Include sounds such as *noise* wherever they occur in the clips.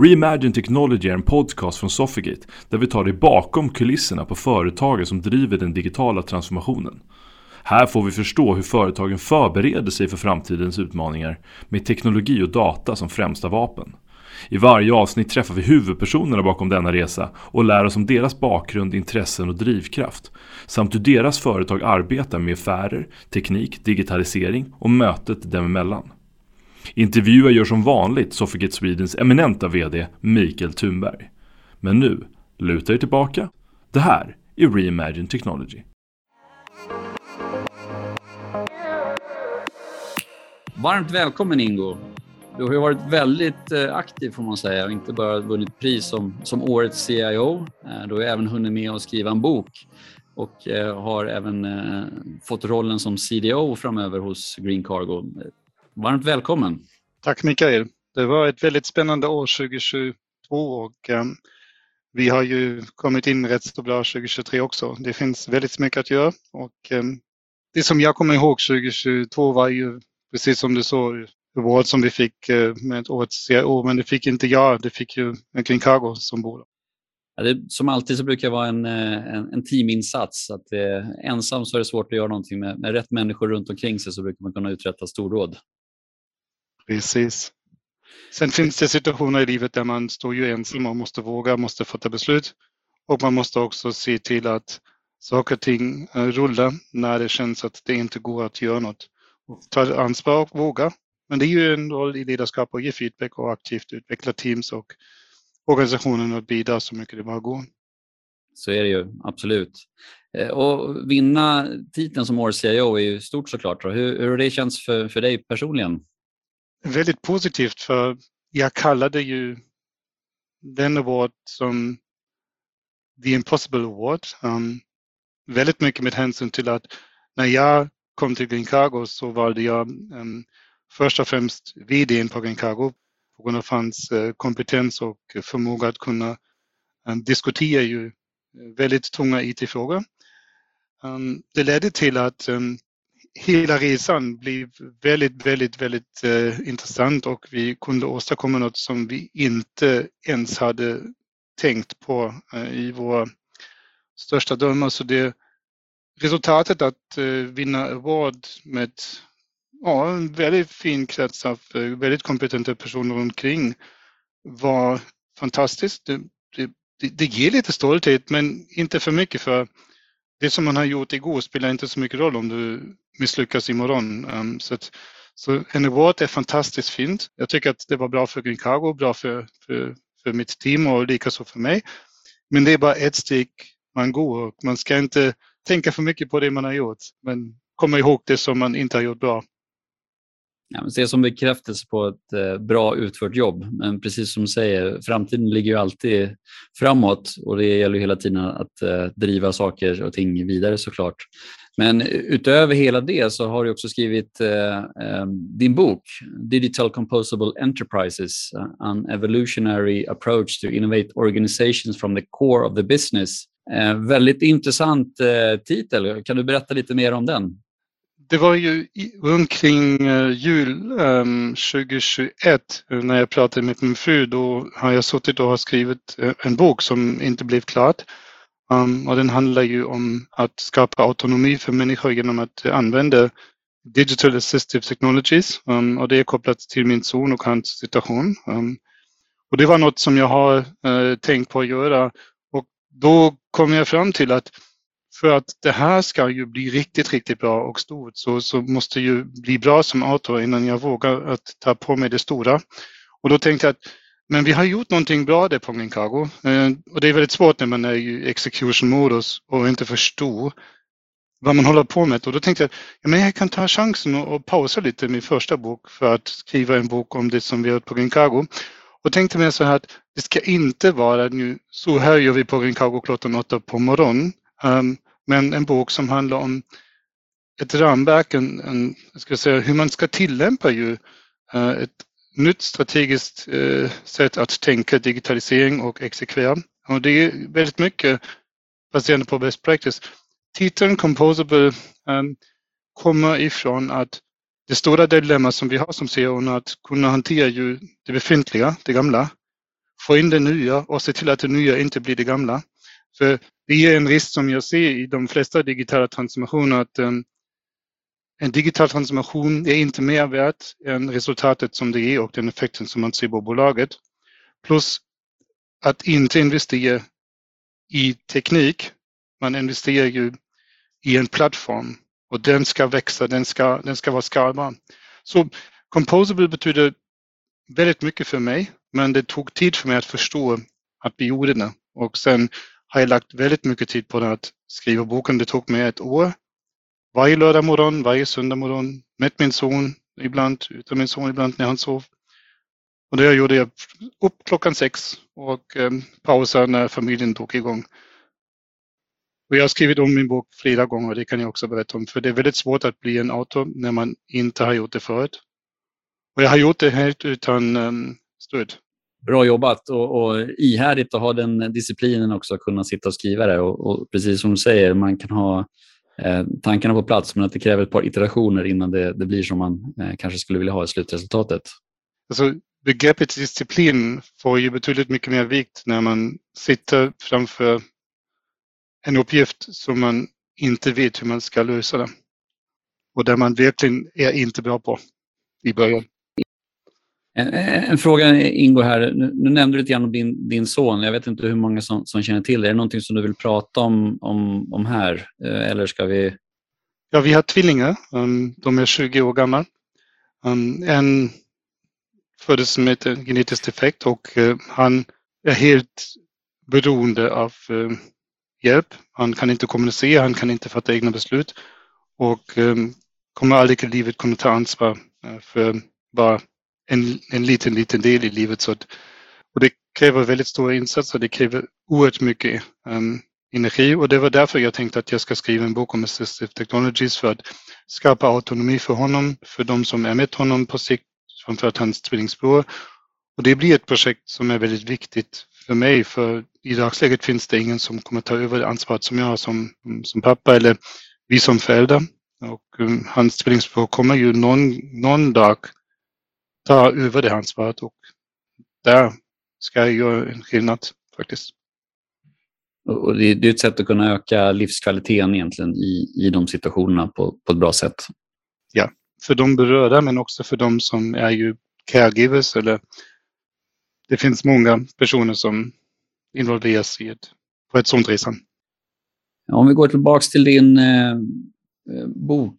Reimagine Technology är en podcast från Sofigate där vi tar dig bakom kulisserna på företagen som driver den digitala transformationen. Här får vi förstå hur företagen förbereder sig för framtidens utmaningar med teknologi och data som främsta vapen. I varje avsnitt träffar vi huvudpersonerna bakom denna resa och lär oss om deras bakgrund, intressen och drivkraft. Samt hur deras företag arbetar med affärer, teknik, digitalisering och mötet dem emellan. Intervjuer gör som vanligt Sofigate Swedens eminenta VD Mikael Thunberg. Men nu, luta er tillbaka. Det här är Reimagine Technology. Varmt välkommen Ingo. Du har ju varit väldigt eh, aktiv får man säga och inte bara vunnit pris som, som årets CIO. Eh, du har även hunnit med att skriva en bok och eh, har även fått rollen som CDO framöver hos Green Cargo. Varmt välkommen! Tack Mikael! Det var ett väldigt spännande år 2022 och um, vi har ju kommit in rätt så bra 2023 också. Det finns väldigt mycket att göra och um, det som jag kommer ihåg 2022 var ju precis som du sa, award som vi fick uh, med årets CIO, men det fick inte jag, det fick ju Green Cargo som bolag. Ja, det, som alltid så brukar det vara en, eh, en, en teaminsats. Att eh, ensam så är det svårt att göra någonting. Med, med rätt människor runt omkring sig så brukar man kunna uträtta stordåd. Precis. Sen finns det situationer i livet där man står ju ensam och måste våga, måste fatta beslut. Och man måste också se till att saker och ting eh, rullar när det känns att det inte går att göra något. Ta ansvar och våga. Men det är ju en roll i ledarskap att ge feedback och aktivt utveckla teams och organisationen och bidra så mycket det bara går. Så är det ju, absolut. Eh, och vinna titeln som årets CIO är ju stort såklart. Hur, hur det känts för, för dig personligen? Väldigt positivt för jag kallade ju den award som The Impossible Award. Um, väldigt mycket med hänsyn till att när jag kom till Green Cargo så valde jag um, först och främst VD på Green Cargo på grund av hans uh, kompetens och förmåga att kunna um, diskutera ju väldigt tunga IT-frågor. Um, det ledde till att um, hela resan blev väldigt, väldigt, väldigt eh, intressant och vi kunde åstadkomma något som vi inte ens hade tänkt på eh, i våra största drömmar. Så det resultatet att eh, vinna award med ja, en väldigt fin krets av eh, väldigt kompetenta personer omkring var fantastiskt. Det, det, det ger lite stolthet men inte för mycket för det som man har gjort igår spelar inte så mycket roll om du misslyckas imorgon. Um, så, att, så en award är fantastiskt fint. Jag tycker att det var bra för Green Cargo, bra för, för, för mitt team och likaså för mig. Men det är bara ett steg man går och man ska inte tänka för mycket på det man har gjort. Men komma ihåg det som man inte har gjort bra. Ja, se som bekräftelse på ett eh, bra utfört jobb. Men precis som du säger, framtiden ligger ju alltid framåt och det gäller hela tiden att eh, driva saker och ting vidare såklart. Men utöver hela det så har du också skrivit eh, eh, din bok Digital Composable Enterprises, an evolutionary approach to innovate organizations from the core of the business. Eh, väldigt intressant eh, titel. Kan du berätta lite mer om den? Det var ju omkring kring jul ehm, 2021 eh, när jag pratade med min fru. Då har jag suttit och har skrivit eh, en bok som inte blev klar. Ehm, och den handlar ju om att skapa autonomi för människor genom att använda digital assistive technologies. Ehm, och det är kopplat till min son och hans situation. Och det var något som jag har tänkt på att göra. Och då kom jag fram till att för att det här ska ju bli riktigt, riktigt bra och stort så, så måste ju bli bra som autor innan jag vågar att ta på mig det stora. Och då tänkte jag att men vi har gjort någonting bra där på Cargo. Eh, och det är väldigt svårt när man är i execution-modus och inte förstår vad man håller på med. Och då tänkte jag ja, men jag kan ta chansen och, pausa lite min första bok för att skriva en bok om det som vi har gjort på Cargo. Och tänkte mig så här att det ska inte vara nu, så här gör vi på Cargo klockan åtta på morgonen. Um, men en bok som handlar om ett ramverk, en, en, ska säga, hur man ska tillämpa ju eh, ett nytt strategiskt eh, sätt att tänka digitalisering och exekvera. Och det är väldigt mycket baserat på best practice. Titeln Composable ehm, kommer ifrån att det stora dilemma som vi har som CEO är att kunna hantera ju det befintliga, det gamla, få in det nya och se till att det nya inte blir det gamla. För det är en risk som jag ser i de flesta digitala transformationer att um, en digital transformation är inte mer värt än resultatet som det ger och den effekten som man ser på bolaget. Plus att inte investera i teknik. Man investerar ju i en plattform och den ska växa, den ska, den ska vara skalbar. Så Composable betyder väldigt mycket för mig, men det tog tid för mig att förstå att vi gjorde det. Och sen har jag lagt väldigt mycket tid på att skriva boken. Det tog mig ett år. Varje lördag morgon, varje söndag morgon med min son ibland, utan min son ibland när han sov. Och det gjorde jag upp klockan sex och eh, pausade när familjen tog igång. Och jag har skrivit om min bok flera gånger, det kan jag också berätta om, för det är väldigt svårt att bli en autor när man inte har gjort det förut. Och jag har gjort det helt utan um, stöd. Bra jobbat och, och ihärdigt att ha den disciplinen också, att kunna sitta och skriva det. Och, och precis som du säger, man kan ha eh, tankarna på plats, men att det kräver ett par iterationer innan det, det blir som man eh, kanske skulle vilja ha i slutresultatet. Alltså, begreppet disciplin får ju betydligt mycket mer vikt när man sitter framför en uppgift som man inte vet hur man ska lösa den. Och där man verkligen är inte bra på i början. En, en, fråga ingår här. Nu, nu nämnde du lite grann om din, din son. Jag vet inte hur många som, som känner till det. Är det någonting som du vill prata om, om, om här? Eh, eller ska vi... Ja, vi har tvillingar. Um, de är 20 år gamla. Um, en föddes med en genetisk defekt och eh, han är helt beroende av eh, hjälp. Han kan inte kommunicera, han kan inte fatta egna beslut och kommer aldrig i livet kunna ta ansvar för bara en, en liten, liten del i livet. Så att, och det kräver väldigt stora insatser, det kräver oerhört mycket um, energi och det var därför jag tänkte att jag ska skriva en bok om assistive technologies för att skapa autonomi för honom, för de som är med honom på sikt, framförallt hans tvillingsbror. Och det blir ett projekt som är väldigt viktigt för mig, för i dagsläget finns det ingen som kommer ta över det ansvaret som jag har som, som pappa eller vi som föräldrar. Och um, hans tvillingsbror kommer ju någon, någon dag ta över det ansvaret och där ska jag göra en skillnad faktiskt. Och det är ett sätt att kunna öka livskvaliteten egentligen i, i de situationerna på, på ett bra sätt. Ja, för de berörda men också för de som är ju caregivers eller det finns många personer som involveras i ett, på ett sådant resa. Om vi går tillbaks till din eh, eh bok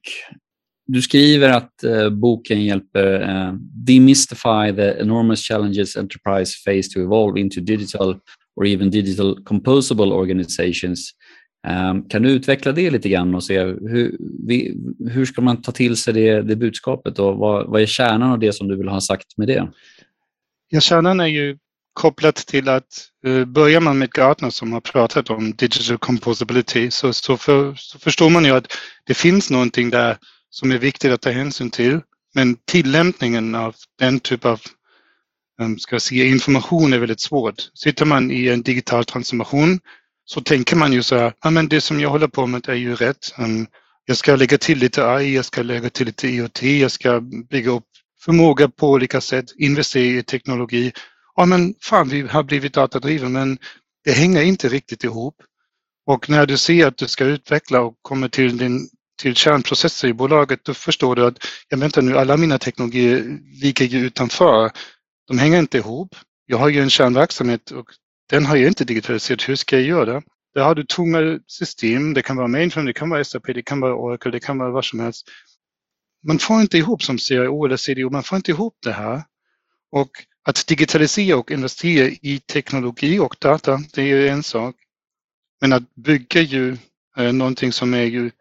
du skriver att eh, boken hjälper eh, demystify the enormous challenges enterprise face to evolve into digital or even digital composable organizations. Um, kan du utveckla det lite grann och se hur, vi, hur ska man ta till sig det, det budskapet och vad, vad är kärnan av det som du vill ha sagt med det? Ja, kärnan är ju kopplat till att uh, börjar man med Gartner som har pratat om digital composability så, så, för, så förstår man ju att det finns någonting där som är viktigt att ta hänsyn till. Men tillämpningen av den typ av um, ska jag säga, information är väldigt svårt. Sitter man i en digital transformation så tänker man ju så här, ja men det som jag håller på med är ju rätt. Um, jag ska lägga till lite AI, jag ska lägga till lite IoT, jag ska bygga upp förmåga på olika sätt, investera i teknologi. Ja men fan, vi har blivit datadriven men det hänger inte riktigt ihop. Och när du ser att du ska utveckla och kommer till din till kärnprocesser i bolaget, då förstår du att, ja vänta nu, alla mina teknologier ligger ju utanför. De hänger inte ihop. Jag har ju en kärnverksamhet och den har jag inte digitaliserat. Hur ska jag göra? Där har du tunga system. Det kan vara mainframe, det kan vara SAP, det kan vara Oracle, det kan vara vad som helst. Man får inte ihop som CIO eller CDO, man får inte ihop det här. Och att digitalisera och investera i teknologi och data, det är ju en sak. Men att bygga ju eh, någonting som är ju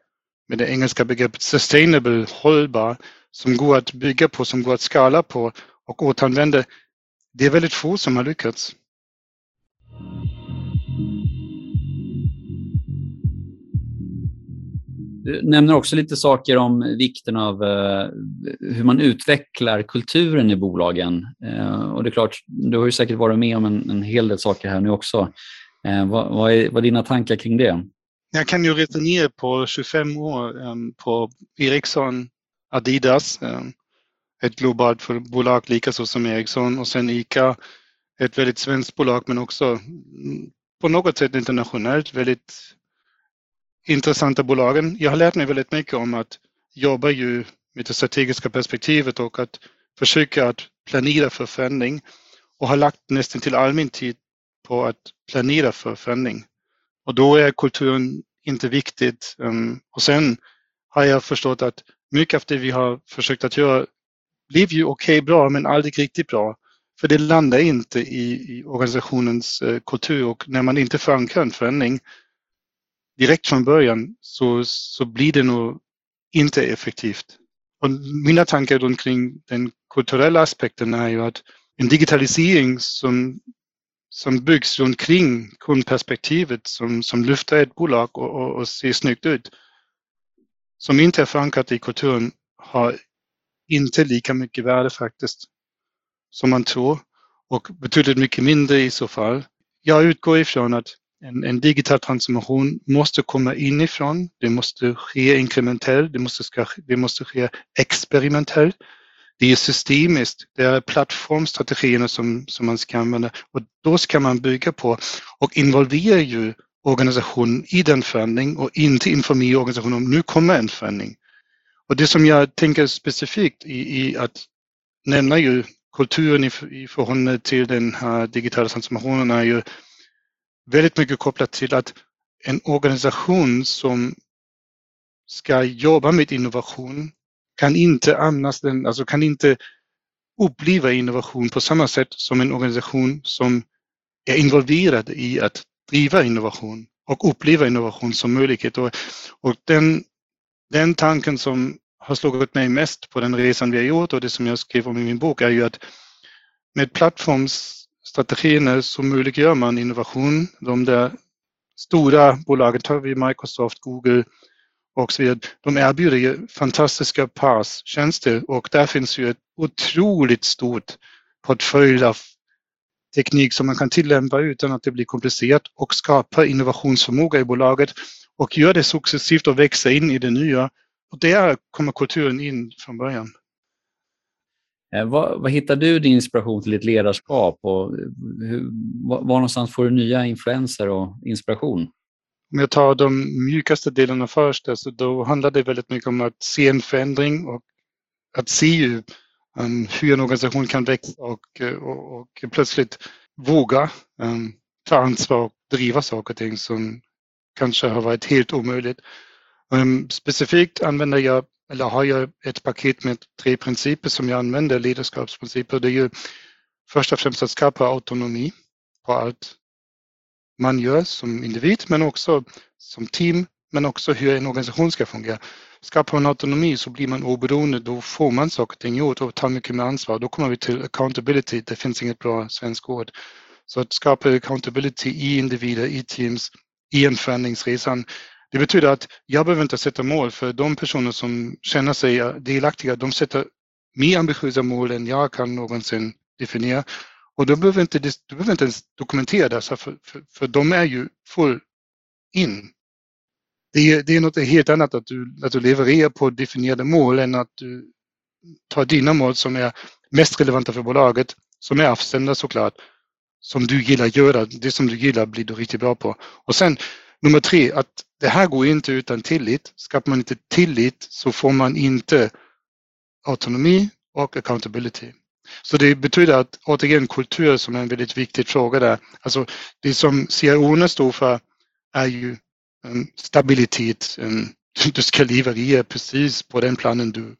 med det engelska begreppet sustainable, hållbar, som går att bygga på, som går att skala på och återanvända. Det är väldigt få som har lyckats. Du nämner också lite saker om vikten av eh, hur man utvecklar kulturen i bolagen. Eh, och det är klart, du har ju säkert varit med om en, en hel del saker här nu också. Eh, vad, vad, är, vad är dina tankar kring det? Jag kan ju returnera på 25 år um, på Ericsson, Adidas, um, ett globalt bolag likaså som Ericsson och sen ICA, ett väldigt svenskt bolag men också mm, på något sätt internationellt väldigt intressanta bolagen. Jag har lärt mig väldigt mycket om att jobba ju med det strategiska perspektivet och att försöka att planera för förändring och har lagt nästan till all min tid på att planera för förändring. Och då är kulturen inte viktigt. Um, och sen har jag förstått att mycket av det vi har försökt att göra blev ju okej okay, bra men aldrig riktigt bra. För det landar inte i, i organisationens eh, kultur och när man inte förankrar en förändring direkt från början så, så blir det nog inte effektivt. Och mina tankar kring den kulturella aspekten är ju att en digitalisering som, som byggs runt kring kundperspektivet som, som lyfter ett bolag och, och, och ser snyggt ut, som inte är förankrat i kulturen har inte lika mycket värde faktiskt som man tror och betydligt mycket mindre i så fall. Jag utgår ifrån att en, en, digital transformation måste komma inifrån. Det måste ske inkrementellt. Det måste, ska, det måste ske experimentellt. Det är systemiskt. Det är plattformstrategierna som, som man ska använda och då ska man bygga på och involvera ju organisationen i den förändring och inte informera organisationen om nu kommer en förändring. Och det som jag tänker specifikt i, i att nämna ju kulturen i, i förhållande till den här digitala transformationen är ju väldigt mycket kopplat till att en organisation som ska jobba med innovation kan inte annars den, alltså kan inte uppleva innovation på samma sätt som en organisation som är involverad i att driva innovation och uppleva innovation som möjlighet. Och, och den, den tanken som har slagit mig mest på den resan vi har gjort och det som jag skrev om i min bok är ju att med plattformsstrategierna så möjliggör man innovation. De där stora bolagen, tar vi Microsoft, Google och så vidare, de erbjuder ju fantastiska PaaS-tjänster och där finns ju ett otroligt stort portfölj av teknik som man kan tillämpa utan att det blir komplicerat och skapa innovationsförmåga i bolaget och gör det successivt och växa in i det nya. Och där kommer kulturen in från början. Eh, vad, vad, hittar du din inspiration till ditt ledarskap och eh, hur, var, var någonstans får du nya influenser och inspiration? Om jag tar de mjukaste delarna först, alltså då handlar det väldigt mycket om att se en förändring och att se um, hur en organisation kan växa och, eh, och, och plötsligt våga um, ta ansvar och driva saker och ting som kanske har varit helt omöjligt. Um, specifikt använder jag eller har jag ett paket med tre principer som jag använder, ledarskapsprinciper. Det är ju först och främst att skapa autonomi på allt man gör som individ, men också som team, men också hur en organisation ska fungera. Skapar man autonomi så blir man oberoende, då får man saker och ting gjort och tar mycket mer ansvar. Då kommer vi till accountability, det finns inget bra svenskt ord. Så att skapa accountability i individer, i teams, i en förändringsresan det betyder att jag behöver inte sätta mål för de personer som känner sig delaktiga, de sätter mer ambitiösa mål än jag kan någonsin definiera. Och då behöver inte, du behöver inte ens dokumentera dessa för, för, för de är ju full in. Det är, det är något helt annat att du, att du levererar på definierade mål än att du tar dina mål som är mest relevanta för bolaget, som är avstämda såklart, som du gillar göra, det som du gillar blir du riktigt bra på. Och sen Nummer tre, att det här går inte utan tillit. Skapar man inte tillit så får man inte autonomi och accountability. Så det betyder att återigen kultur som är en väldigt viktig fråga där. Alltså det som CIO står för är ju um, stabilitet. Um, *laughs* du ska leverera precis på den planen du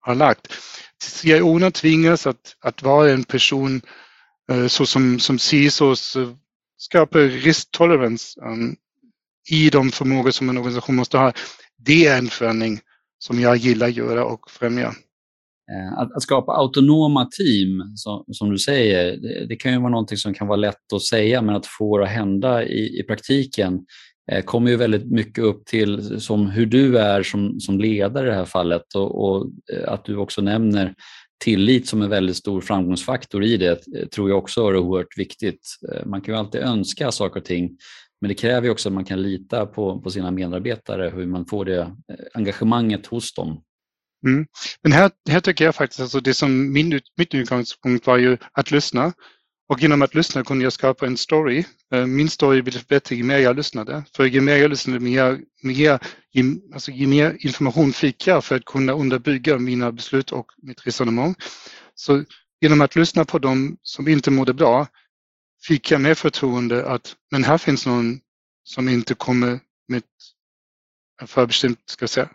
har lagt. CIO tvingas att, att vara en person uh, så som, som CISOs uh, eh, skapar risktolerans um, i de förmågor som en organisation måste ha. Det är en förändring som jag gillar att göra och främja. Eh, att, att skapa autonoma team, som, som du säger, det, det, kan ju vara någonting som kan vara lätt att säga, men att få det att hända i, i praktiken eh, kommer ju väldigt mycket upp till som hur du är som, som ledare i det här fallet och, och eh, att du också nämner tillit som en väldigt stor framgångsfaktor i det eh, tror jag också är oerhört viktigt. Man kan ju alltid önska saker och ting men det kräver också att man kan lita på, på sina medarbetare, hur man får det engagemanget hos dem. Mm. Men här, här tycker jag faktiskt, alltså det som min, mitt utgångspunkt var ju att lyssna Och genom att lyssna kunde jag skapa en story. Eh, min story blev bättre ju mer jag lyssnade. För ju mer jag lyssnade, mer, mer, alltså, ju mer information fick jag för att kunna underbygga mina beslut och mitt resonemang. Så genom att lyssna på dem som inte mådde bra fick jag mer förtroende att men här finns någon som inte kommer med en ska jag säga,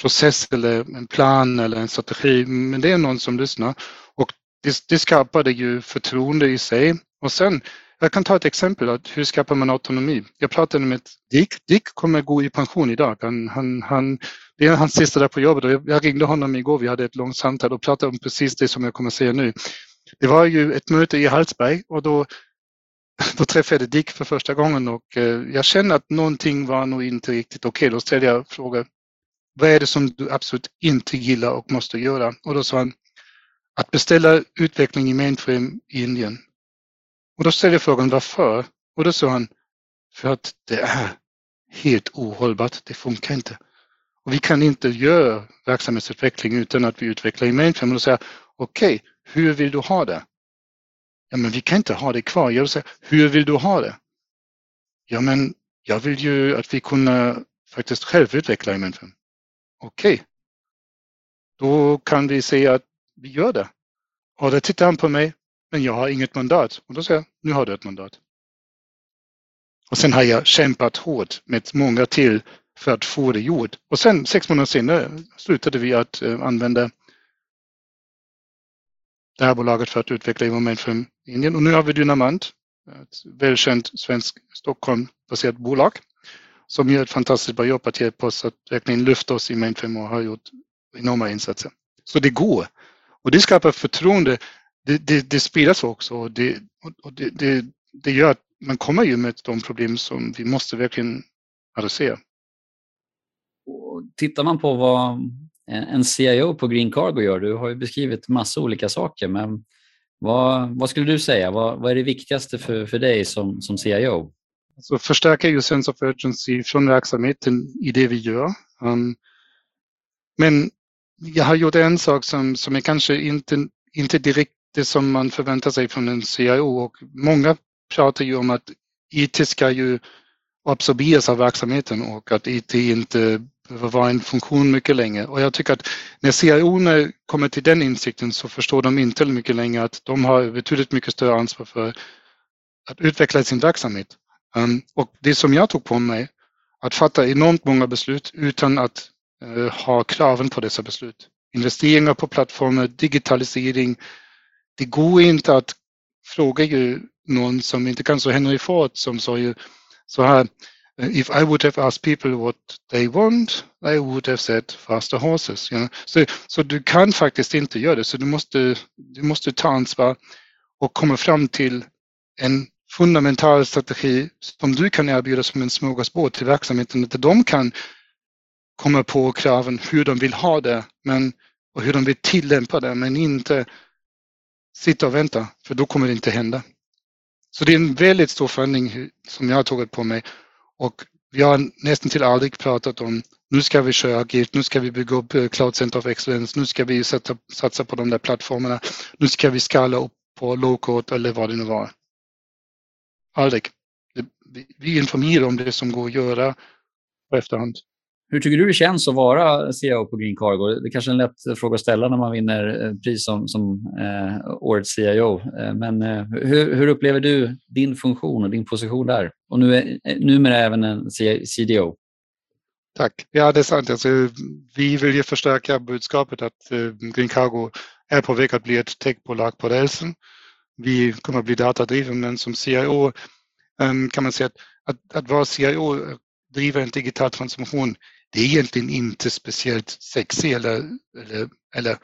process eller en plan eller en strategi. Men det är någon som lyssnar och det, det skapade ju förtroende i sig. Och sen, jag kan ta ett exempel. Att hur skapar man autonomi? Jag pratade med Dick. Dick kommer gå i pension idag. Han, han, han, det är hans sista dag på jobbet och jag ringde honom igår. Vi hade ett långt samtal och pratade om precis det som jag kommer säga nu. Det var ju ett möte i Hallsberg och då *laughs* då träffade jag Dick för första gången och eh, jag kände att någonting var nog inte riktigt okej. Okay. Då ställde jag frågan, vad är det som du absolut inte gillar och måste göra? Och då sa han, att beställa utveckling i mainframe i Indien. Och då ställde jag frågan, varför? Och då sa han, för att det är helt ohållbart, det funkar inte. Och vi kan inte göra verksamhetsutveckling utan att vi utvecklar i mainframe. Och då säger jag, okej, okay, hur vill du ha det? Ja, men vi kan inte ha det kvar. Jag säger, hur vill du ha det? Ja, men jag vill ju att vi kunna faktiskt självutveckla i mainframe. Okej. Okay. Då kan vi säga att vi gör det. Och då tittar han på mig, men jag har inget mandat. Och då säger jag, nu har du ett mandat. Och sen har jag kämpat hårt med många till för att få det gjort. Och sen sex månader senare slutade vi att eh, använda det här bolaget för att utveckla Momentum för Indien. Och nu har vi Dynamant, ett välkänt svenskt Stockholm-baserat bolag som gör ett fantastiskt bra jobb att hjälpa oss att verkligen lyfta oss i mainframe och har gjort enorma insatser. Så det går. Och det skapar förtroende. Det, det, det spridas också och, det, och det, det, det gör att man kommer ju med de problem som vi måste verkligen adressera. Tittar man på vad en CIO på Green Cargo gör, du har ju beskrivit massa olika saker, men vad, vad skulle du säga? Vad, vad är det viktigaste för, för dig som, som CIO? Alltså förstärka ju sense of urgency från verksamheten i det vi gör. Um, men jag har gjort en sak som, som är kanske inte, inte direkt det som man förväntar sig från en CIO och många pratar ju om att IT ska ju absorberas av verksamheten och att IT inte behöver vara en funktion mycket längre. Och jag tycker att när CIO kommer till den insikten så förstår de inte mycket längre att de har betydligt mycket större ansvar för att utveckla sin verksamhet. Um, och det som jag tog på mig, att fatta enormt många beslut utan att uh, ha kraven på dessa beslut. Investeringar på plattformar, digitalisering. Det går inte att fråga ju någon som inte kan så Henry Ford som sa ju så här eh, if I would have asked people what they want, I would have said faster horses. You know? så, så du kan faktiskt inte göra det, så du måste, du måste ta ansvar och komma fram till en fundamental strategi som du kan erbjuda som en smörgåsbord till verksamheten, där de kan komma på kraven hur de vill ha det men, och hur de vill tillämpa det, men inte sitta och vänta, för då kommer det inte hända. Så det är en väldigt stor förändring som jag har tagit på mig och vi har nästan till aldrig pratat om nu ska vi köra agilt, nu ska vi bygga upp eh, Cloud Center of Excellence, nu ska vi satsa på de där plattformarna, nu ska vi skala upp på low-code eller vad det nu var. Aldrig. Vi informerar om det som går att göra på efterhand. Hur tycker du det känns att vara CEO på Green Cargo? Det är kanske är en lätt fråga att ställa när man vinner eh, pris som, som eh, årets CIO. Eh, men eh, hur, hur, upplever du din funktion och din position där? Och nu är, eh, numera även en CDO. Tack. Ja, det är sant. Alltså, vi vill ju förstärka budskapet att eh, Green Cargo är på väg att bli ett techbolag på rälsen. Vi kommer att bli datadriven, men som CIO um, ehm, kan man säga att, att, att vara CIO driver en digital transformation det är egentligen inte speciellt sexy eller, eller, eller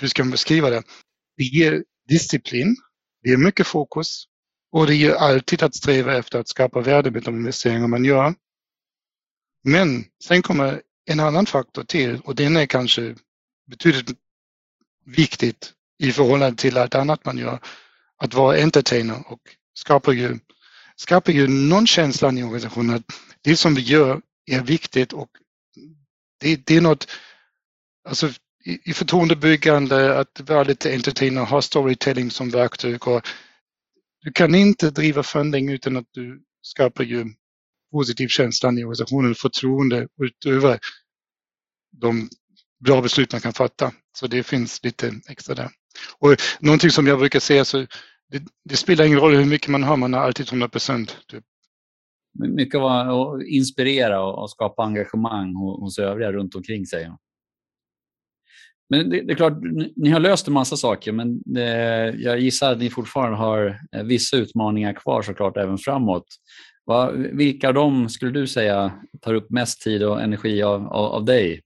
hur ska man beskriva det? Det ger disciplin, det ger mycket fokus och det ger alltid att sträva efter att skapa värde med de investeringar man gör. Men sen kommer en annan faktor till och den är kanske betydligt viktigt i förhållande till allt annat man gör. Att vara entertainer och skapar ju, skapar ju någon känsla i organisationen att det som vi gör är viktigt och det, det är något, alltså i, i förtroendebyggande, att vara lite entertainer, ha storytelling som verktyg. Och du kan inte driva funding utan att du skapar ju positiv känsla i organisationen, förtroende utöver de bra beslut man kan fatta. Så det finns lite extra där. Och någonting som jag brukar säga så det, det spelar ingen roll hur mycket man har, man har alltid 100 procent. Typ. Mycket av att inspirera och skapa engagemang hos övriga runt omkring sig. Men det, det, är klart, ni har löst en massa saker, men det, jag gissar att ni fortfarande har eh, vissa utmaningar kvar såklart även framåt. Va, vilka av dem skulle du säga tar upp mest tid och energi av, av, av dig?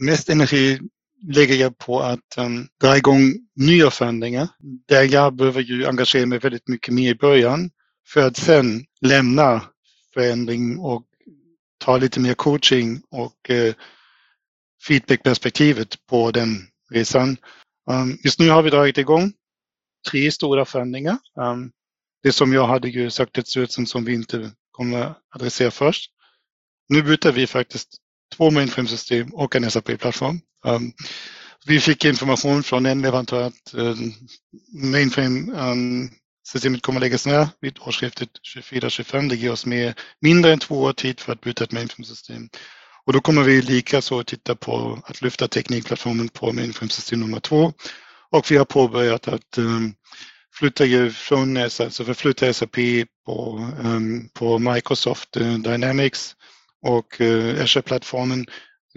Mest energi lägger jag på att um, dra igång nya förändringar. Där jag behöver ju engagera mig väldigt mycket mer i början för att sen lämna förändring och ta lite mer coaching och uh, feedbackperspektivet på den resan. Um, just nu har vi dragit igång tre stora förändringar. Um, det som jag hade ju sagt till styrelsen som vi inte kommer adressera först. Nu byter vi faktiskt två mainframe-system och en SAP-plattform. Um, vi fick information från en leverantör att um, mainframe-systemet um, kommer läggas ner vid årsskiftet 24-25. Det ger oss mer, mindre än två år tid för att byta ett mainframe-system. Och då kommer vi likaså titta på att lyfta teknikplattformen på mainframe-system nummer två. Och vi har påbörjat att um, flytta ju från alltså förflytta SAP på, um, på Microsoft Dynamics och eh, Azure-plattformen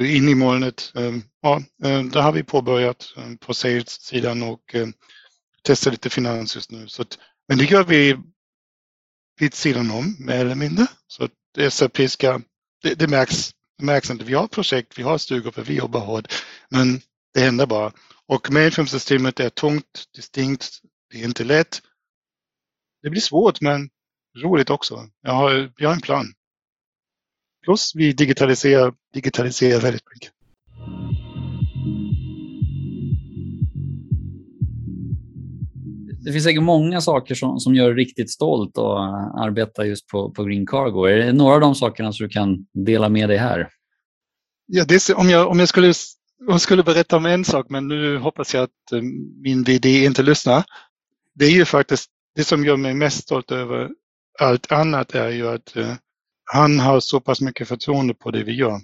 in i molnet. Eh, ja, uh, där har vi påbörjat på sales-sidan och testar lite finans just nu. Så att, men det gör vi vid sidan om, mer eller mindre. Så att SAP ska, det, det märks det märks inte. Vi har projekt, vi har stugor vi jobbar hårt, men det händer bara. Och mainframe-systemet är tungt, distinkt, det är inte lätt. Det blir svårt, men roligt också. Jag har, jag har en plan. Plus vi digitaliserar, digitaliserar väldigt mycket. det finns säkert många saker som, som gör riktigt stolt att arbeta just på, på Green Cargo. Är det några av de sakerna som du kan dela med dig här? Ja, det, om, jag, om jag skulle, jag skulle berätta om en sak, men nu hoppas jag att eh, min VD inte lyssnar. Det är ju faktiskt det som gör mig mest stolt över allt annat är ju att uh, han har så pass mycket förtroende på det vi gör.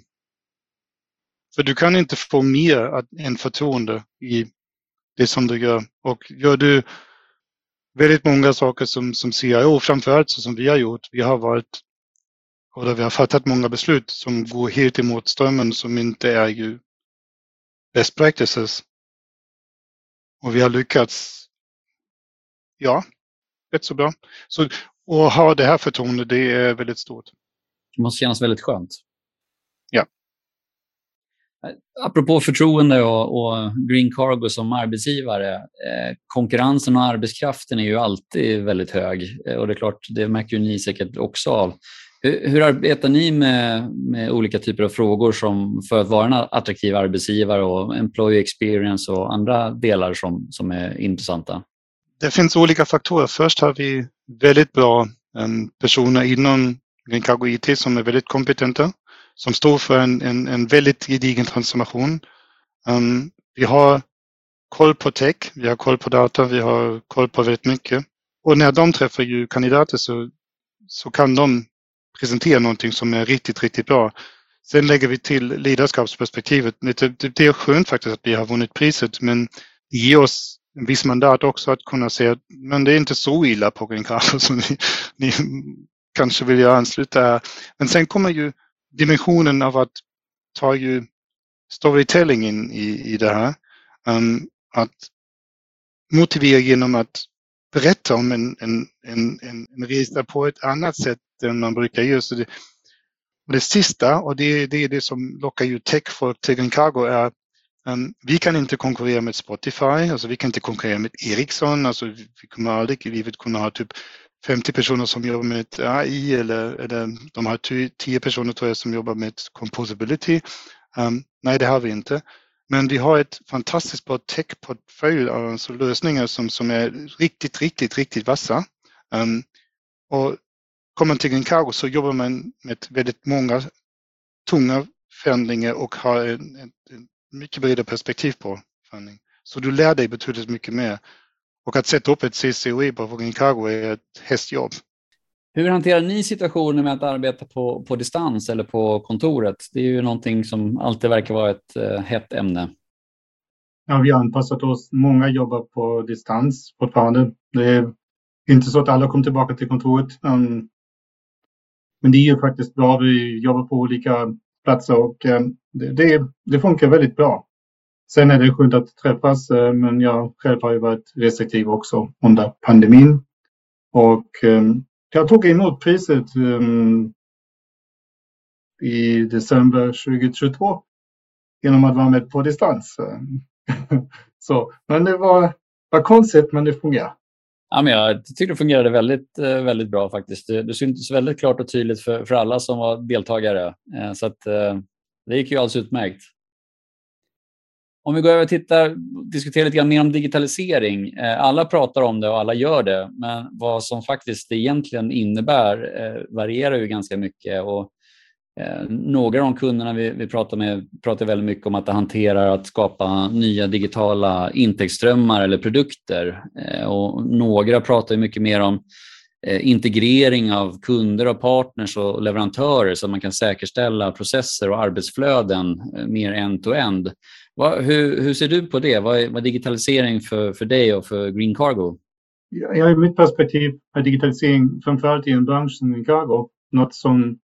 För du kan inte få mer än förtroende i det som du gör. Och gör du väldigt många saker som, som CIO, framförallt så som vi har gjort. Vi har varit och där vi har fattat många beslut som går helt emot strömmen som inte är ju best practices. Och vi har lyckats, ja, rätt så bra. Så att ha det här förtroendet, det är väldigt stort. Det måste kännas väldigt skönt. Ja. Apropå förtroende och, och Green Cargo som arbetsgivare. Eh, konkurrensen och arbetskraften är ju alltid väldigt hög. Eh, och det är klart, det märker ju ni säkert också av. Hur, hur arbetar ni med, med, olika typer av frågor som för att vara en attraktiv arbetsgivare och employee experience och andra delar som, som är intressanta? Det finns olika faktorer. Först har vi väldigt bra um, personer inom Green Cargo IT som är väldigt kompetenta som står för en, en, en väldigt gedigen transformation. Um, vi har koll på tech, vi har koll på data, vi har koll på väldigt mycket. Och när de träffar ju kandidater så, så kan de presentera någonting som är riktigt, riktigt bra. Sen lägger vi till ledarskapsperspektivet. Det, är skönt faktiskt att vi har vunnit priset, men det ger oss en viss mandat också att kunna säga att men det är inte så illa på Green Cargo som ni, ni kanske vill jag ansluta. här. Men sen kommer ju dimensionen av att ta ju storytelling in i, i det här. Um, att motivera genom att berätta om en, en, en, en resa på ett annat sätt än man brukar göra. Så det, och det sista, och det, det är det som lockar ju techfolk till Green Cargo, är um, vi kan inte konkurrera med Spotify, alltså vi kan inte konkurrera med Ericsson, alltså vi kommer aldrig i livet kunna ha typ 50 personer som jobbar med AI eller, eller de har 10 personer tror jag som jobbar med composability. Um, nej, det har vi inte. Men vi har ett fantastiskt bra techportfölj, alltså lösningar som, som är riktigt, riktigt, riktigt vassa. Um, och kommer man till Gencargo så jobbar man med väldigt många tunga förändringar och har ett mycket bredare perspektiv på förändring. Så du lär dig betydligt mycket mer. Och att sätta upp ett CCOE på Cargo är ett hästjobb. Hur hanterar ni situationen med att arbeta på, på distans eller på kontoret? Det är ju någonting som alltid verkar vara ett uh, hett ämne. Ja, vi har anpassat oss. Många jobbar på distans fortfarande. Det är inte så att alla kommer tillbaka till kontoret. Um, men det är ju faktiskt bra. Vi jobbar på olika platser och um, det, det, det, funkar väldigt bra. Sen är det skönt att träffas, eh, men jag själv har ju varit restriktiv också under pandemin. Och ehm, jag tog emot priset ehm, i december 2022 genom att vara med på distans. *laughs* så, men det var, var konstigt, men det fungerade. Ja, men jag tycker det fungerade väldigt, eh, väldigt bra faktiskt. Det, det syntes väldigt klart och tydligt för, för alla som var deltagare. Eh, så att, det gick ju alldeles utmärkt. Om vi går över och tittar, diskuterar lite grann mer om digitalisering. Eh, alla pratar om det och alla gör det, men vad som faktiskt egentligen innebär eh, varierar ju ganska mycket. Och eh, några av de kunderna vi, vi pratar med pratar väldigt mycket om att det hanterar att skapa nya digitala intäktsströmmar eller produkter. Och några pratar mycket mer om integrering av kunder och partners och leverantörer så att man kan säkerställa processer och arbetsflöden mer end-to-end. Hur, hur, ser du på det? Vad är, vad är digitalisering för, för dig och för Green Cargo? Ja, I mitt perspektiv är digitalisering framförallt i en bransch som Green Cargo något som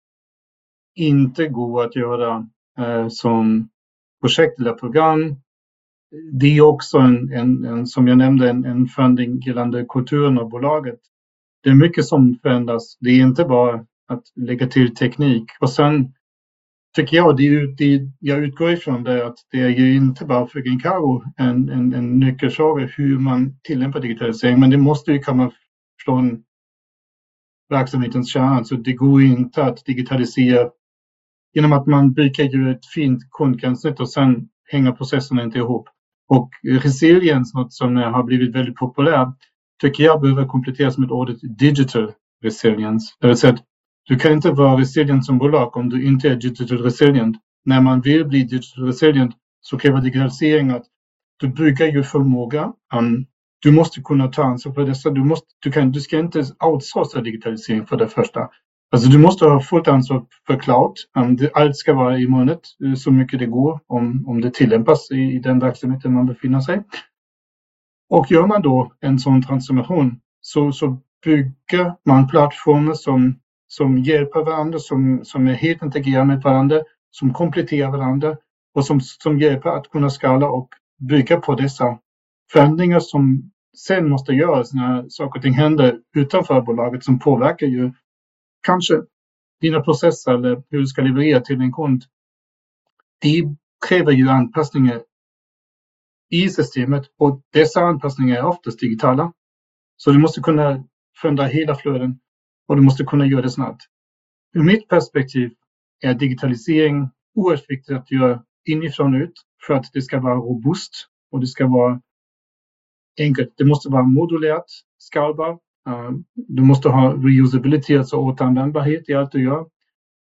inte går att göra eh, som projekt eller program. Det är också en, en, en som jag nämnde, en, en förändring gällande kulturen av bolaget. Det är mycket som förändras. Det är inte bara att lägga till teknik. Och sen tycker jag, det, det jag utgår ifrån det att det är ju inte bara för Ginkaro en, en, en nyckelfråga hur man tillämpar digitalisering, men det måste ju komma från verksamhetens kärna. Så det går inte att digitalisera genom att man bygger ju ett fint kundgränssnitt och sen hänger processerna inte ihop. Och resilience, något som har blivit väldigt populärt, tycker jag behöver kompletteras med ordet digital resilience. Det vill säga att du kan inte vara resilient som bolag om du inte är digital resilient. När man vill bli digital resilient så kräver digitalisering att du bygger ju förmåga. Um, du måste kunna ta ansvar för dessa. Du, måste, du, kan, du ska inte outsourca digitalisering för det första. Alltså du måste ha fullt ansvar för cloud. Allt ska vara i molnet eh, så mycket det går om, om det tillämpas i, i den verksamheten man befinner sig. Och gör man då en sån transformation så, så bygger man plattformar som, som hjälper varandra, som, som är helt integrerade med varandra, som kompletterar varandra och som, som hjälper att kunna skala och bygga på dessa förändringar som sen måste göras när saker och ting händer utanför bolaget som påverkar ju kanske dina processer eller hur du ska leverera till din kund. Det kräver ju anpassningar i systemet och dessa anpassningar är oftast digitala. Så du måste kunna förändra hela flöden och du måste kunna göra det snabbt. Ur mitt perspektiv är digitalisering oerhört viktigt att göra inifrån ut för att det ska vara robust och det ska vara enkelt. Det måste vara modulärt, skalbart eh, du måste ha reusability, alltså återanvändbarhet i allt du gör.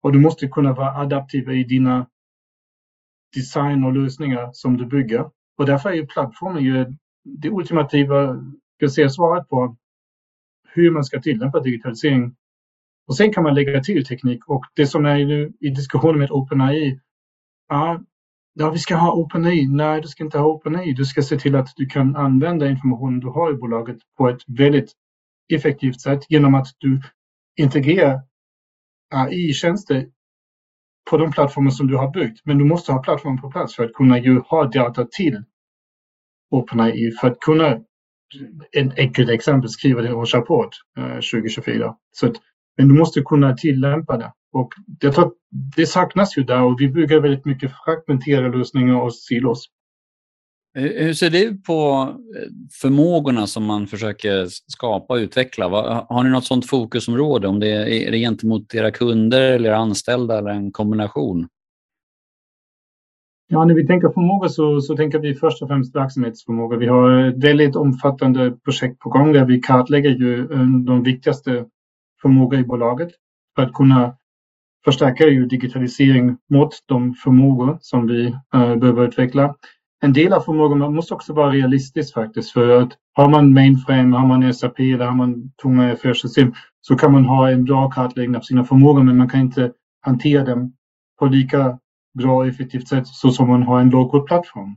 Och du måste kunna vara adaptiv i dina design och lösningar som du bygger. Och därför är ju plattformen ju det ultimativa ska säga, svaret på hur man ska tillämpa digitalisering. Och sen kan man lägga till teknik och det som är nu i diskussionen med OpenAI. Ja, ja, vi ska ha OpenAI. Nej, du ska inte ha OpenAI. Du ska se till att du kan använda informationen du har i bolaget på ett väldigt effektivt sätt genom att du integrerar AI-tjänster på de plattformar som du har byggt. Men du måste ha plattformen på plats för att kunna ju ha data till OpenAI för att kunna, ett enkelt exempel, skriva din årsrapport eh, 2024. Så att, men du måste kunna tillämpa det. Och jag tror det saknas ju där och vi bygger väldigt mycket fragmenterade lösningar och silos. Hur ser du på eh, förmågorna som man försöker skapa och utveckla? Har ni något sådant fokusområde? Om det är, är det gentemot era kunder eller anställda eller en kombination? Ja, när vi tänker förmåga så, så tänker vi först och främst verksamhetsförmåga. Vi har eh, ett väldigt omfattande projekt på gång där vi kartlägger ju eh, de viktigaste förmågor i bolaget för att kunna förstärka ju digitalisering mot de förmågor som vi äh, behöver utveckla. En del av förmågorna måste också vara realistisk faktiskt för att har man mainframe, har man SAP eller har man tunga affärssystem så kan man ha en bra kartläggning av sina förmågor men man kan inte hantera dem på lika bra och effektivt sätt så som man har en low-code-plattform.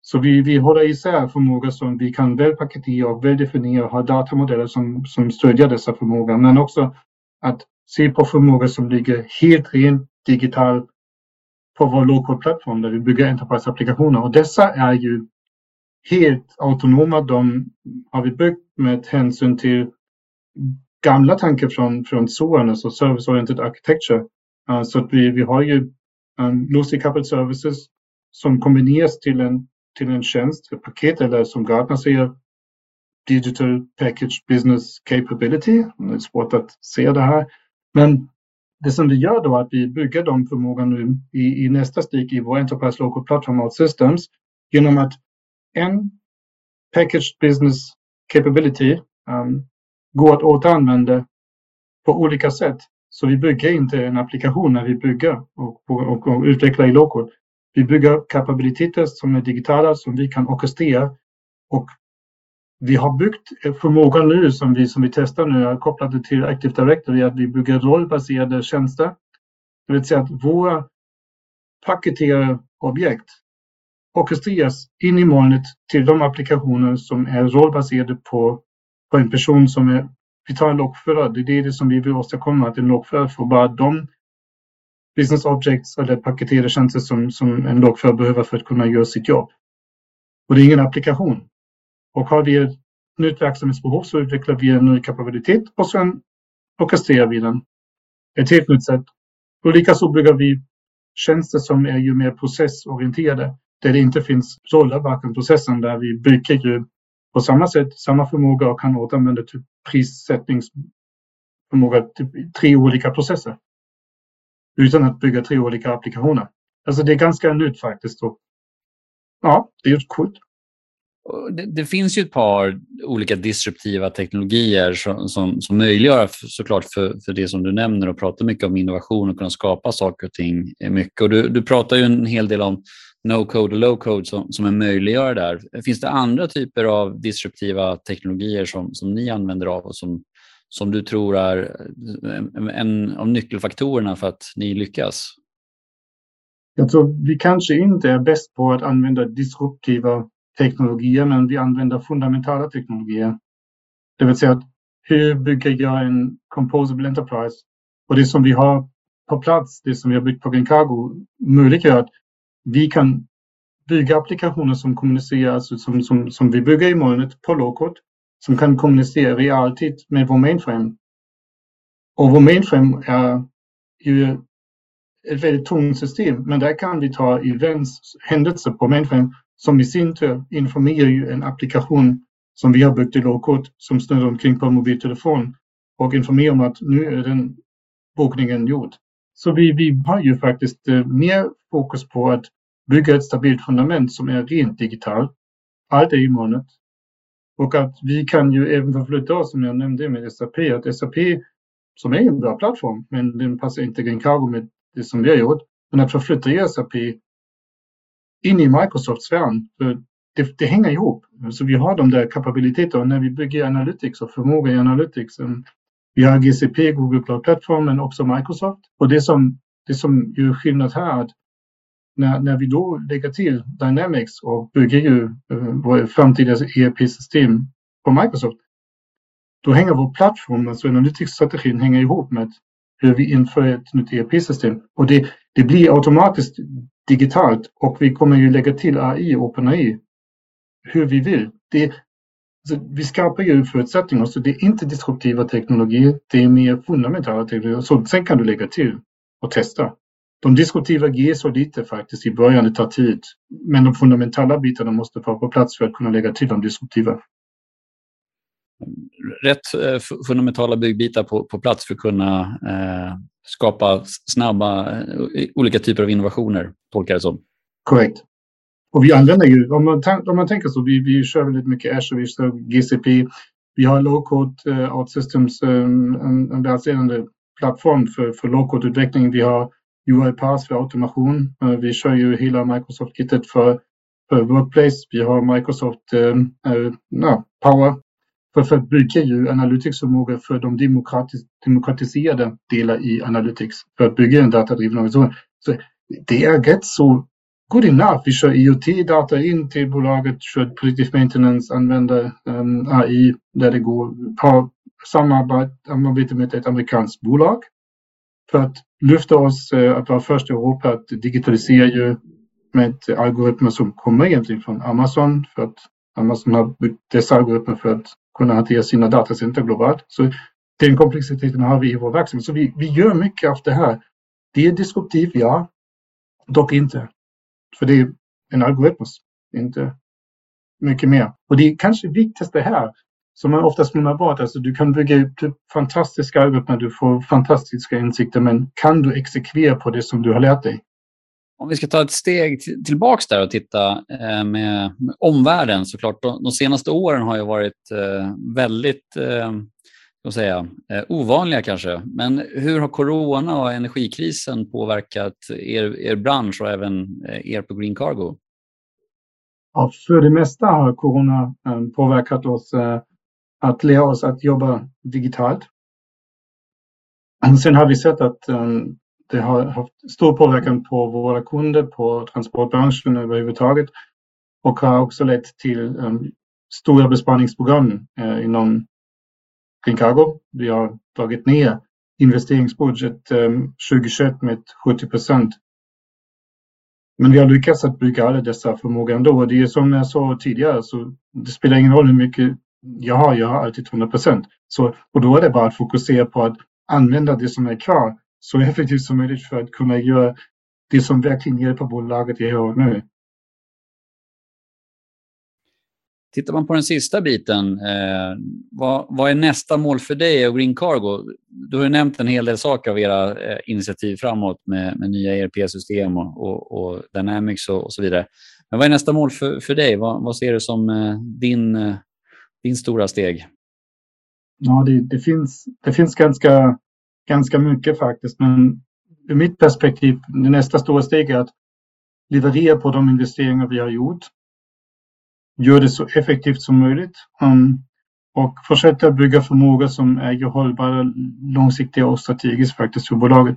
Så vi, vi håller isär förmågor som vi kan väl paketera och väl definiera och ha datamodeller som, som stödjer dessa förmågor. Men också att se på förmågor som ligger helt rent digitalt på vår local-plattform där vi bygger Enterprise-applikationer. Och dessa är ju helt autonoma. De har vi byggt med hänsyn till gamla tankar från, från SOAN, alltså Service Oriented Architecture. Så att vi, vi har ju um, loosely coupled services som kombineras till en, till en tjänst, ett paket eller som Gartner säger Digital Package Business Capability. Det är svårt att se det här. Men det som vi gör då är att vi bygger de förmågan nu i, i nästa steg i vår Enterprise Local Platform Out Systems genom att en package Business Capability um, går att återanvända på olika sätt. Så vi bygger inte en applikation när vi bygger och, och, och utvecklar i local. Vi bygger kapabiliteter som är digitala som vi kan orkestrera och vi har byggt förmågan nu som vi, som vi testar nu kopplade till Active Directory att vi bygger rollbaserade tjänster. Det vill säga att våra paketerade objekt orkestreras in i molnet till de applikationer som är rollbaserade på, på en person som är, vi tar en loggförare, det är det som vi vill åstadkomma, att en loggförare får bara de business objects eller paketerade tjänster som, som en loggförare behöver för att kunna göra sitt jobb. Och det är ingen applikation. Och har vi ett nytt verksamhetsbehov så utvecklar vi en ny kapabilitet och sen orkestrerar vi den. Ett helt nytt sätt. Och likaså bygger vi tjänster som är ju mer processorienterade. Där det inte finns roller bakom processen. Där vi bygger ju på samma sätt samma förmåga och kan återanvända till prissättningsförmåga typ till tre olika processer. Utan att bygga tre olika applikationer. Alltså det är ganska nytt faktiskt. Och ja, det är ju coolt. Det, det, finns ju ett par olika disruptiva teknologier som, som, som möjliggör såklart för, för det som du nämner och pratar mycket om innovation och kunna skapa saker och ting. Mycket. Och du, du pratar ju en hel del om no-code och low-code som, som är möjliggör där. Finns det andra typer av disruptiva teknologier som, som ni använder av och som, som du tror är en, en av nyckelfaktorerna för att ni lyckas? Jag tror vi kanske inte är bäst på att använda disruptiva teknologier, men vi använder fundamentala teknologier. Det vill säga att hur bygger jag en composable enterprise? Och det som vi har på plats, det som vi har byggt på Green möjliggör att vi kan bygga applikationer som kommunicerar, alltså som, som, som vi bygger i molnet på lågkod, som kan kommunicera i realtid med vår mainframe. Och vår mainframe är ju ett väldigt tungt system, men där kan vi ta events, händelser på mainframe som i sin tur informerar ju en applikation som vi har byggt i lågkod som snurrar omkring på mobiltelefon och informerar om att nu är den bokningen gjord. Så vi, vi har ju faktiskt eh, mer fokus på att bygga ett stabilt fundament som är rent digitalt. Allt är i molnet. Och att vi kan ju även förflytta oss, som jag nämnde med SAP, att SAP som är en bra plattform, men den passar inte Green Cargo med det som vi har gjort. Men att förflytta SAP in i Microsoft-sfären. Det, det, hänger ihop. Så vi har de där kapabiliteterna när vi bygger Analytics och förmåga i Analytics. Eh, vi har GCP, Google Cloud Platform, men också Microsoft. Och det som, det som gör skillnad här är att när, när vi då lägger till Dynamics och bygger ju eh, vår framtida ERP-system på Microsoft, då hänger vår plattform, alltså Analytics-strategin, hänger ihop med hur vi inför ett nytt ERP-system. Och det, det blir automatiskt digitalt och vi kommer ju lägga till AI OpenAI hur vi vill. Det, alltså, vi skapar ju förutsättningar, så det är inte disruptiva teknologier, det är mer fundamentala teknologier. Så sen kan du lägga till och testa. De disruptiva ger så lite faktiskt i början, det tar tid. Men de fundamentala bitarna måste vara på plats för att kunna lägga till de disruptiva. Rätt eh, fundamentala byggbitar på, på plats för att kunna eh, skapa snabba eh, olika typer av innovationer, tolkar jag det som. Korrekt. Och vi använder ju, om man, om man tänker så, vi, vi kör väldigt mycket Azure, vi kör GCP, vi har low-code uh, out systems, um, en, en världsledande plattform för, för low-code-utveckling. Vi har UiPath för automation. Eh, vi kör ju hela Microsoft-kittet för, för Workplace. Vi har Microsoft eh, eh no, Power för, för att bygga ju analytics-förmåga för de demokratis, demokratiserade delar i Analytics för att bygga en datadriven organisation. Så det är rätt så good enough. Vi kör IoT-data in till bolaget, kör predictive maintenance, använder eh, um, AI där det går, har samarbete med ett amerikanskt bolag för att lyfta oss eh, att vara först i Europa att digitalisera ju med algoritmer som kommer egentligen från Amazon för att Amazon har byggt dessa algoritmer för att kunna hantera sina datacenter globalt. Så den komplexiteten har vi i vår verksamhet. Så vi, vi gör mycket av det här. Det är disruptivt, ja. Dock inte. För det är en algoritm, inte mycket mer. Och det är kanske viktigaste här, som man oftast glömmer bort. Alltså du kan bygga upp fantastiska algoritmer, du får fantastiska insikter, men kan du exekvera på det som du har lärt dig? Om vi ska ta ett steg tillbaks där och titta eh, med, omvärlden såklart. De, de senaste åren har ju varit eh, väldigt eh, säga, eh, ovanliga kanske. Men hur har corona och energikrisen påverkat er, er bransch och även er på Green Cargo? Ja, för det mesta har corona påverkat oss att lära oss att jobba digitalt. Sen har vi sett att um, det har haft stor påverkan på våra kunder, på transportbranschen överhuvudtaget och har också lett till um, stora besparingsprogram eh, inom Green Cargo. Vi har tagit ner investeringsbudget um, 2021 med 70 procent. Men vi har lyckats att bygga alla dessa förmågor ändå. Och det är som jag sa tidigare, så det spelar ingen roll hur mycket jag har, jag alltid 100 procent. Och då är det bara att fokusera på att använda det som är kvar så effektivt som möjligt för att kunna göra det som verkligen hjälper bolaget här och nu. Tittar man på den sista biten, eh, vad, vad, är nästa mål för dig och Green Cargo? Du har ju nämnt en hel del saker av era eh, initiativ framåt med, med nya ERP-system och, och, och, Dynamics och, och, så vidare. Men vad är nästa mål för, för dig? Vad, vad ser du som eh, din, eh, din stora steg? Ja, det, det, finns, det finns ganska, ganska mycket faktiskt, men ur mitt perspektiv, det nästa stora steg är att leverera på de investeringar vi har gjort gör det så effektivt som möjligt um, och fortsätta bygga förmågor som är hållbara, långsiktiga och strategiskt faktiskt för bolaget.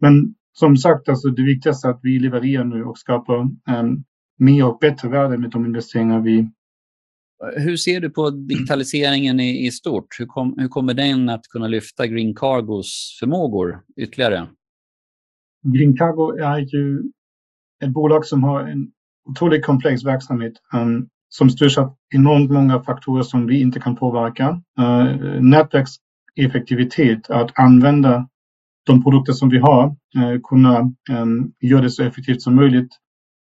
Men som sagt, alltså det viktigaste är att vi levererar nu och skapar um, mer och bättre värde med de investeringar vi hur ser du på digitaliseringen i, i stort? Hur, kom, hur, kommer den att kunna lyfta Green Cargos förmågor ytterligare? Green Cargo är ju ett bolag som har en otroligt komplex verksamhet um, som styrs av enormt många faktorer som vi inte kan påverka. Uh, nätverkseffektivitet, att använda de produkter som vi har, uh, kunna um, göra det så effektivt som möjligt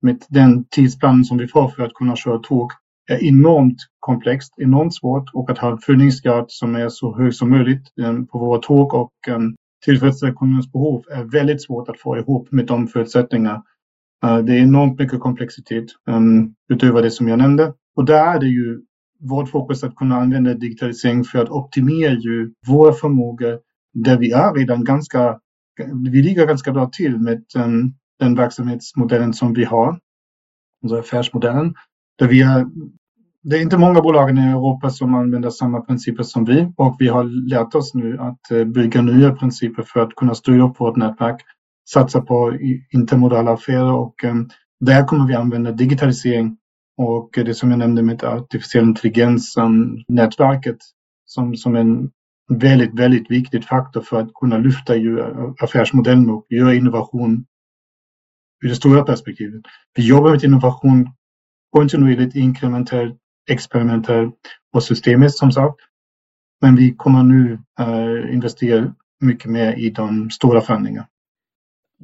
med den tidsplan som vi får för att kunna köra tåg är enormt komplext, enormt svårt och att ha en fyllningsgrad som är så hög som möjligt eh, på våra tåg och eh, tillfredsställa kundens behov är väldigt svårt att få ihop med de förutsättningar eh, det är enormt mycket komplexitet utöver det som jag nämnde. Och där är det ju vårt fokus att kunna använda digitalisering för att optimera ju våra förmågor där vi är redan ganska, vi ligger ganska bra till med den verksamhetsmodellen som vi har, alltså affärsmodellen. Där vi är, det är inte många bolag i Europa som använder samma principer som vi och vi har lärt oss nu att eh, bygga nya principer för att kunna styra upp vårt nätverk satsa på intermodala affärer och eh, där kommer vi använda digitalisering och det som jag nämnde med artificiell intelligens-nätverket som, som en väldigt, väldigt viktig faktor för att kunna lyfta eh, affärsmodellen och göra innovation ur det stora perspektivet. Vi jobbar med innovation kontinuerligt, inkrementellt, experimentellt och systemiskt som sagt. Men vi kommer nu uh, investera mycket mer i de stora förändringarna.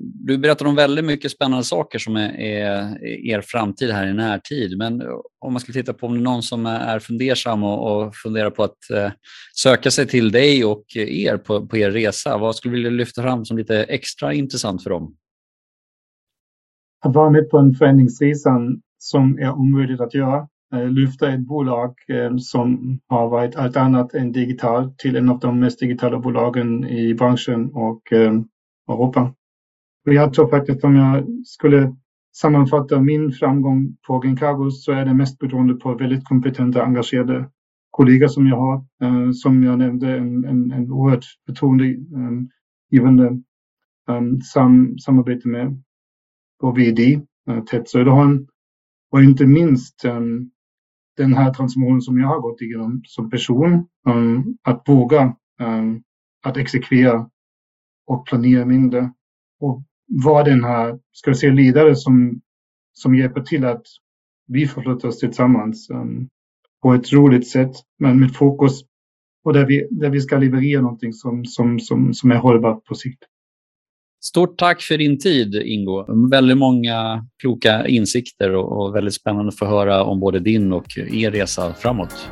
Du berättar om väldigt mycket spännande saker som är, är, er framtid här i närtid. Men om man skulle titta på om det är någon som är fundersam och, och funderar på att eh, söka sig till dig och er på, på er resa, vad skulle du vilja lyfta fram som lite extra intressant för dem? Att vara med på en förändringsresa som är omöjligt att göra. Eh, lyfta ett bolag eh, som har varit allt annat än digitalt till en av de mest digitala bolagen i branschen och eh, Europa. Och jag tror faktiskt om jag skulle sammanfatta min framgång på Genkagos så är det mest beroende på väldigt kompetenta, engagerade kollegor som jag har. Som jag nämnde, en, en, en oerhört förtroendegivande sam, samarbete med vår VD, Ted Söderholm. Och inte minst um, den här transformationen som jag har gått igenom som person. Um, att våga um, att exekvera och planera mindre. Och vara den här, ska vi säga, ledare som, som hjälper till att vi förflyttar oss tillsammans um, på ett roligt sätt, men med fokus och där vi, där vi ska leverera någonting som, som, som, som är hållbart på sikt. Stort tack för din tid, Ingo. Väldigt många kloka insikter och, väldigt spännande att få höra om både din och er resa framåt.